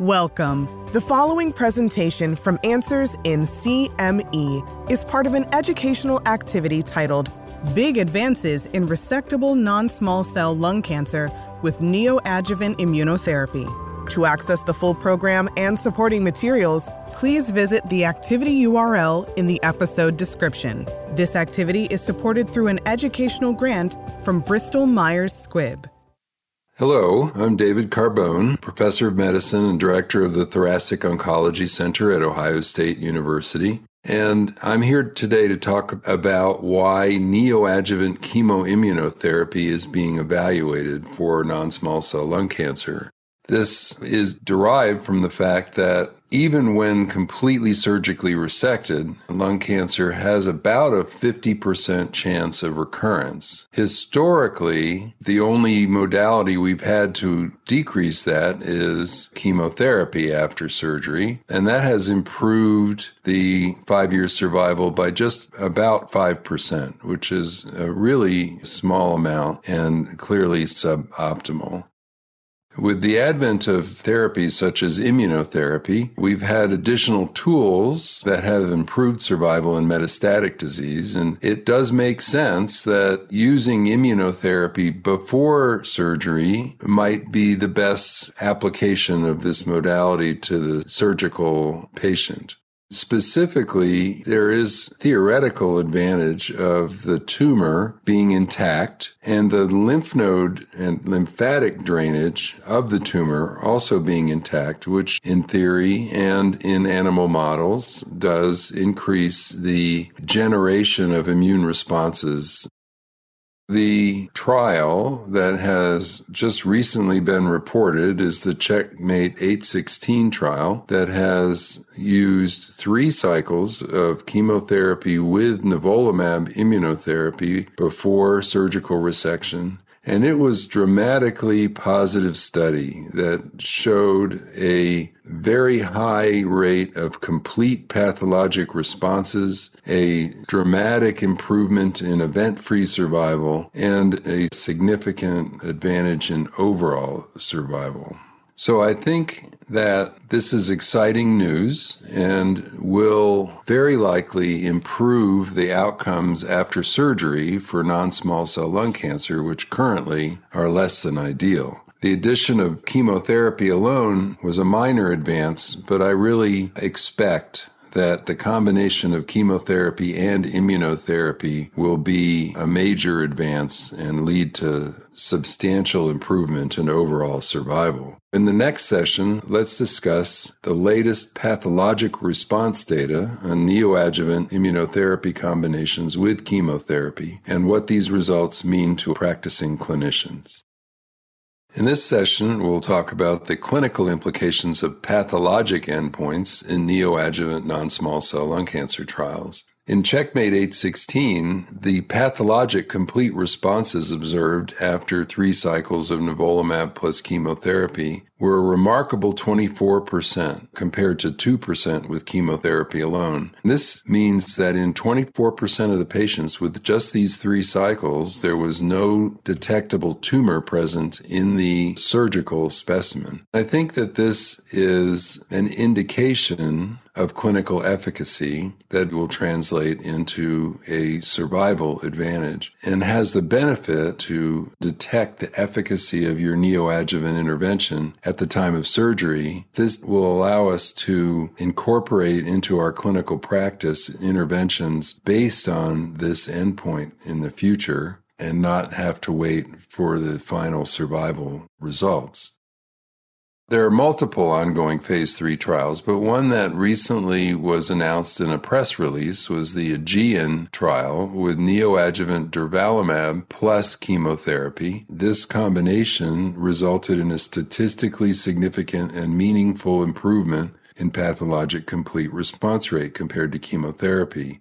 Welcome. The following presentation from Answers in CME is part of an educational activity titled Big Advances in Resectable Non Small Cell Lung Cancer with Neoadjuvant Immunotherapy. To access the full program and supporting materials, please visit the activity URL in the episode description. This activity is supported through an educational grant from Bristol Myers Squibb. Hello, I'm David Carbone, professor of medicine and director of the Thoracic Oncology Center at Ohio State University. And I'm here today to talk about why neoadjuvant chemoimmunotherapy is being evaluated for non small cell lung cancer. This is derived from the fact that even when completely surgically resected, lung cancer has about a 50% chance of recurrence. Historically, the only modality we've had to decrease that is chemotherapy after surgery, and that has improved the five year survival by just about 5%, which is a really small amount and clearly suboptimal. With the advent of therapies such as immunotherapy, we've had additional tools that have improved survival in metastatic disease. And it does make sense that using immunotherapy before surgery might be the best application of this modality to the surgical patient. Specifically, there is theoretical advantage of the tumor being intact and the lymph node and lymphatic drainage of the tumor also being intact, which in theory and in animal models does increase the generation of immune responses the trial that has just recently been reported is the Checkmate 816 trial that has used three cycles of chemotherapy with nivolumab immunotherapy before surgical resection and it was dramatically positive study that showed a very high rate of complete pathologic responses, a dramatic improvement in event free survival, and a significant advantage in overall survival. So I think that this is exciting news and will very likely improve the outcomes after surgery for non small cell lung cancer, which currently are less than ideal. The addition of chemotherapy alone was a minor advance, but I really expect that the combination of chemotherapy and immunotherapy will be a major advance and lead to substantial improvement in overall survival. In the next session, let's discuss the latest pathologic response data on neoadjuvant immunotherapy combinations with chemotherapy and what these results mean to practicing clinicians. In this session, we'll talk about the clinical implications of pathologic endpoints in neoadjuvant non small cell lung cancer trials. In Checkmate 816, the pathologic complete responses observed after three cycles of nivolumab plus chemotherapy were a remarkable 24% compared to 2% with chemotherapy alone. This means that in 24% of the patients with just these three cycles, there was no detectable tumor present in the surgical specimen. I think that this is an indication of clinical efficacy that will translate into a survival advantage and has the benefit to detect the efficacy of your neoadjuvant intervention at the time of surgery. This will allow us to incorporate into our clinical practice interventions based on this endpoint in the future and not have to wait for the final survival results. There are multiple ongoing phase three trials, but one that recently was announced in a press release was the Aegean trial with neoadjuvant durvalumab plus chemotherapy. This combination resulted in a statistically significant and meaningful improvement in pathologic complete response rate compared to chemotherapy.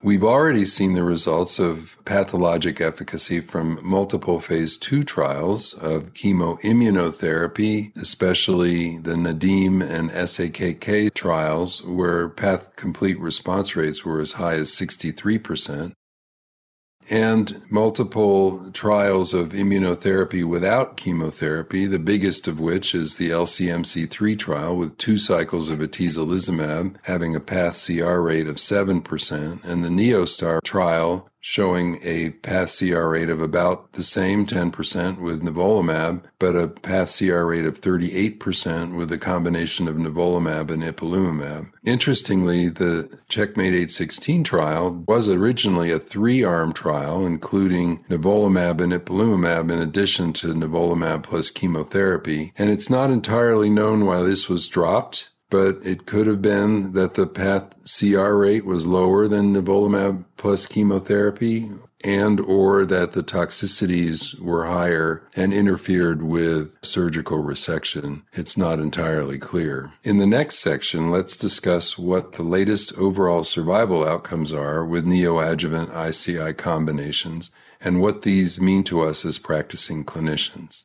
We've already seen the results of pathologic efficacy from multiple phase two trials of chemoimmunotherapy, especially the NADIM and SAKK trials, where path complete response rates were as high as 63%. And multiple trials of immunotherapy without chemotherapy, the biggest of which is the LCMC3 trial with two cycles of atezolizumab having a path CR rate of 7%, and the NeoStar trial showing a path CR rate of about the same 10% with nivolumab, but a path CR rate of 38% with a combination of nivolumab and ipilimumab. Interestingly, the Checkmate 816 trial was originally a three-arm trial, including nivolumab and ipilimumab in addition to nivolumab plus chemotherapy, and it's not entirely known why this was dropped but it could have been that the path CR rate was lower than nivolumab plus chemotherapy and or that the toxicities were higher and interfered with surgical resection. It's not entirely clear. In the next section, let's discuss what the latest overall survival outcomes are with neoadjuvant ICI combinations and what these mean to us as practicing clinicians.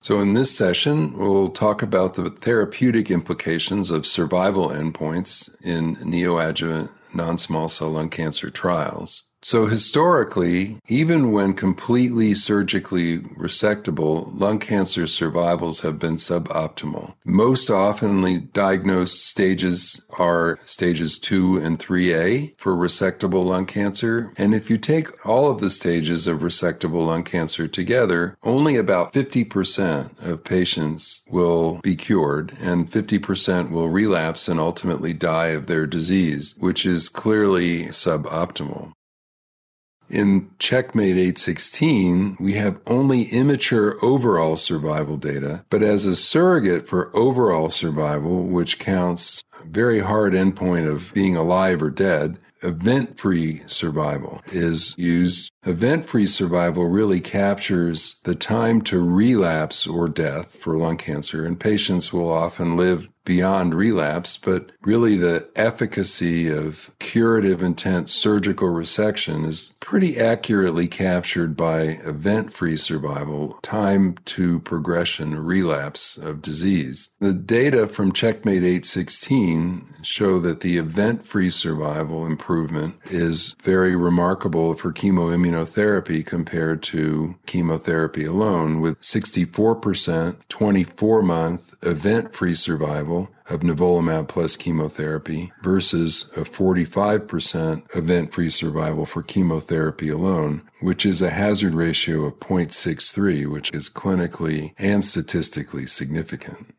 So, in this session, we'll talk about the therapeutic implications of survival endpoints in neoadjuvant non small cell lung cancer trials. So, historically, even when completely surgically resectable, lung cancer survivals have been suboptimal. Most oftenly diagnosed stages are stages 2 and 3A for resectable lung cancer. And if you take all of the stages of resectable lung cancer together, only about 50% of patients will be cured, and 50% will relapse and ultimately die of their disease, which is clearly suboptimal. In Checkmate 816, we have only immature overall survival data, but as a surrogate for overall survival, which counts very hard endpoint of being alive or dead, event free survival is used. Event free survival really captures the time to relapse or death for lung cancer, and patients will often live beyond relapse, but really the efficacy of curative intent surgical resection is pretty accurately captured by event free survival, time to progression, relapse of disease. The data from Checkmate 816 show that the event free survival improvement is very remarkable for chemoimmunotherapy compared to chemotherapy alone, with 64%, 24 month event free survival of nivolumab plus chemotherapy versus a 45% event free survival for chemotherapy alone, which is a hazard ratio of 0.63, which is clinically and statistically significant.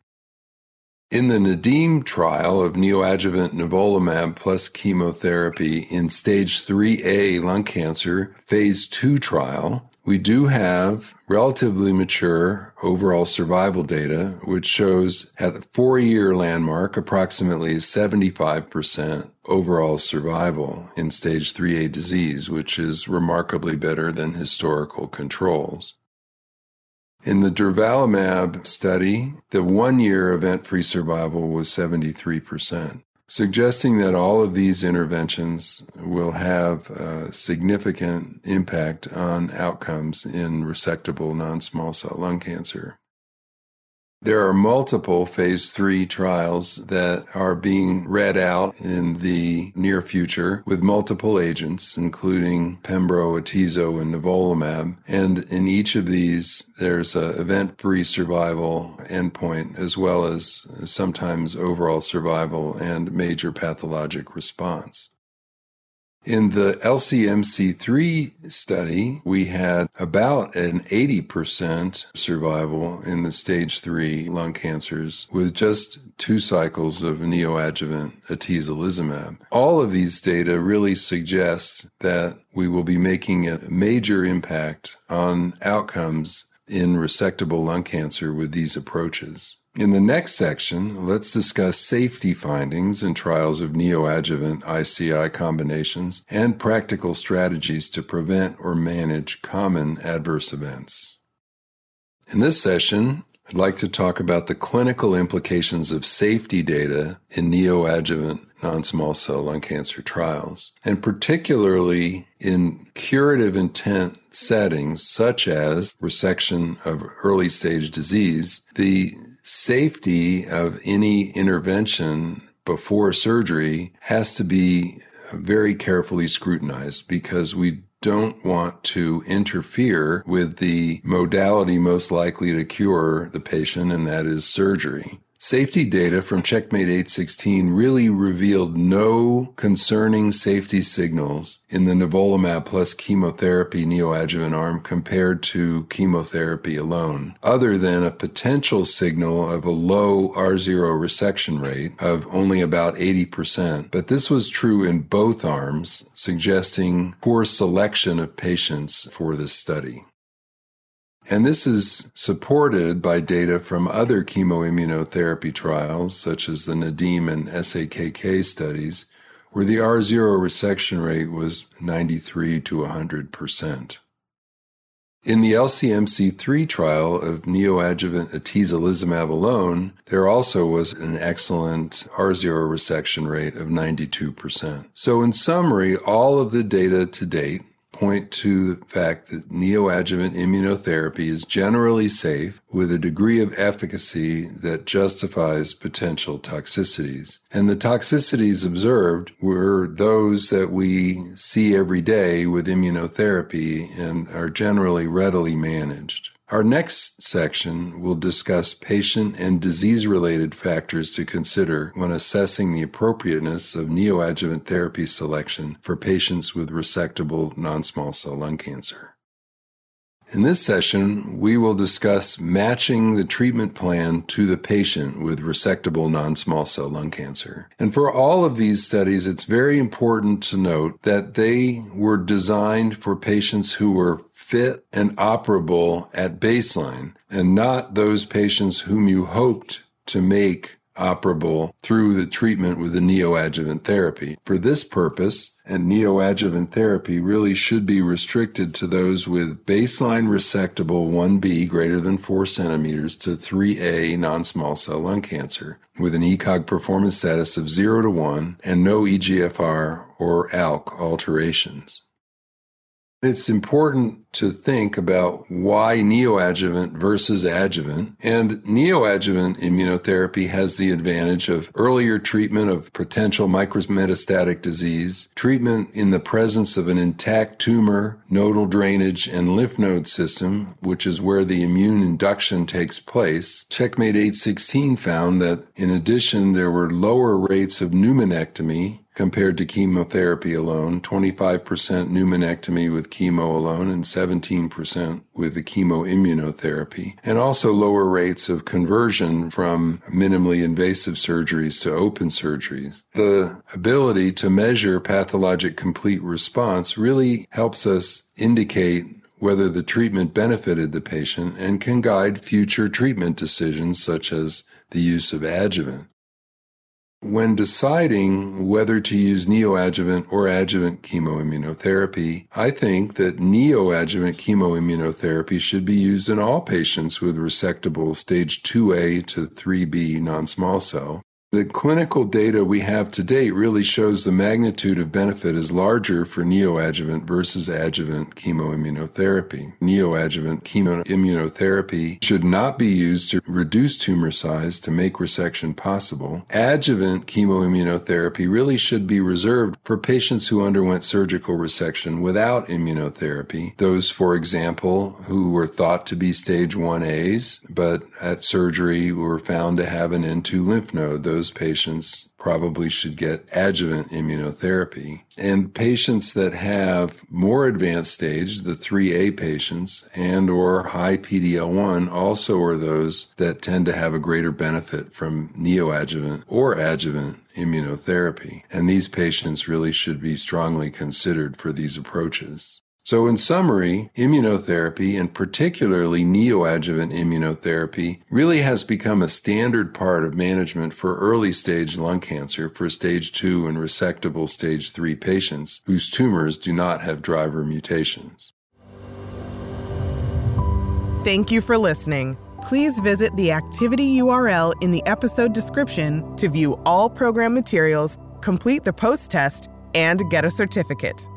In the Nadim trial of neoadjuvant nivolumab plus chemotherapy in stage 3A lung cancer, phase 2 trial, we do have relatively mature overall survival data, which shows at the four year landmark approximately 75% overall survival in stage 3A disease, which is remarkably better than historical controls. In the durvalumab study, the one year event free survival was 73% suggesting that all of these interventions will have a significant impact on outcomes in resectable non small cell lung cancer. There are multiple phase three trials that are being read out in the near future with multiple agents, including Pembro, Atezo, and Nivolumab. And in each of these, there's an event-free survival endpoint, as well as sometimes overall survival and major pathologic response. In the LCMC3 study, we had about an 80% survival in the stage 3 lung cancers with just two cycles of neoadjuvant atezolizumab. All of these data really suggest that we will be making a major impact on outcomes in resectable lung cancer with these approaches. In the next section, let's discuss safety findings and trials of neoadjuvant ICI combinations and practical strategies to prevent or manage common adverse events. In this session, I'd like to talk about the clinical implications of safety data in neoadjuvant non small cell lung cancer trials, and particularly in curative intent settings such as resection of early stage disease. The safety of any intervention before surgery has to be very carefully scrutinized because we don't want to interfere with the modality most likely to cure the patient, and that is surgery. Safety data from Checkmate 816 really revealed no concerning safety signals in the nivolumab plus chemotherapy neoadjuvant arm compared to chemotherapy alone, other than a potential signal of a low R0 resection rate of only about 80%. But this was true in both arms, suggesting poor selection of patients for this study. And this is supported by data from other chemoimmunotherapy trials, such as the NADIM and SAKK studies, where the R0 resection rate was 93 to 100%. In the LCMC3 trial of neoadjuvant atezolizumab alone, there also was an excellent R0 resection rate of 92%. So, in summary, all of the data to date point to the fact that neoadjuvant immunotherapy is generally safe with a degree of efficacy that justifies potential toxicities. And the toxicities observed were those that we see every day with immunotherapy and are generally readily managed. Our next section will discuss patient and disease related factors to consider when assessing the appropriateness of neoadjuvant therapy selection for patients with resectable non small cell lung cancer. In this session, we will discuss matching the treatment plan to the patient with resectable non small cell lung cancer. And for all of these studies, it's very important to note that they were designed for patients who were fit and operable at baseline and not those patients whom you hoped to make operable through the treatment with the neoadjuvant therapy. For this purpose, and neoadjuvant therapy really should be restricted to those with baseline resectable 1B greater than 4 centimeters to 3A non small cell lung cancer with an ECOG performance status of 0 to 1 and no EGFR or ALK alterations. It's important to think about why neoadjuvant versus adjuvant. And neoadjuvant immunotherapy has the advantage of earlier treatment of potential micrometastatic disease, treatment in the presence of an intact tumor, nodal drainage, and lymph node system, which is where the immune induction takes place. Checkmate 816 found that in addition, there were lower rates of pneumonectomy compared to chemotherapy alone, 25% pneumonectomy with chemo alone, and 17% with the chemoimmunotherapy, and also lower rates of conversion from minimally invasive surgeries to open surgeries. The ability to measure pathologic complete response really helps us indicate whether the treatment benefited the patient and can guide future treatment decisions such as the use of adjuvant. When deciding whether to use neoadjuvant or adjuvant chemoimmunotherapy, I think that neoadjuvant chemoimmunotherapy should be used in all patients with resectable stage 2A to 3B non small cell the clinical data we have to date really shows the magnitude of benefit is larger for neoadjuvant versus adjuvant chemoimmunotherapy. Neoadjuvant chemoimmunotherapy should not be used to reduce tumor size to make resection possible. Adjuvant chemoimmunotherapy really should be reserved for patients who underwent surgical resection without immunotherapy. Those, for example, who were thought to be stage 1As, but at surgery were found to have an N2 lymph node. Those those patients probably should get adjuvant immunotherapy. And patients that have more advanced stage, the 3A patients and or high PD-L1 also are those that tend to have a greater benefit from neoadjuvant or adjuvant immunotherapy. And these patients really should be strongly considered for these approaches. So, in summary, immunotherapy, and particularly neoadjuvant immunotherapy, really has become a standard part of management for early stage lung cancer for stage 2 and resectable stage 3 patients whose tumors do not have driver mutations. Thank you for listening. Please visit the activity URL in the episode description to view all program materials, complete the post test, and get a certificate.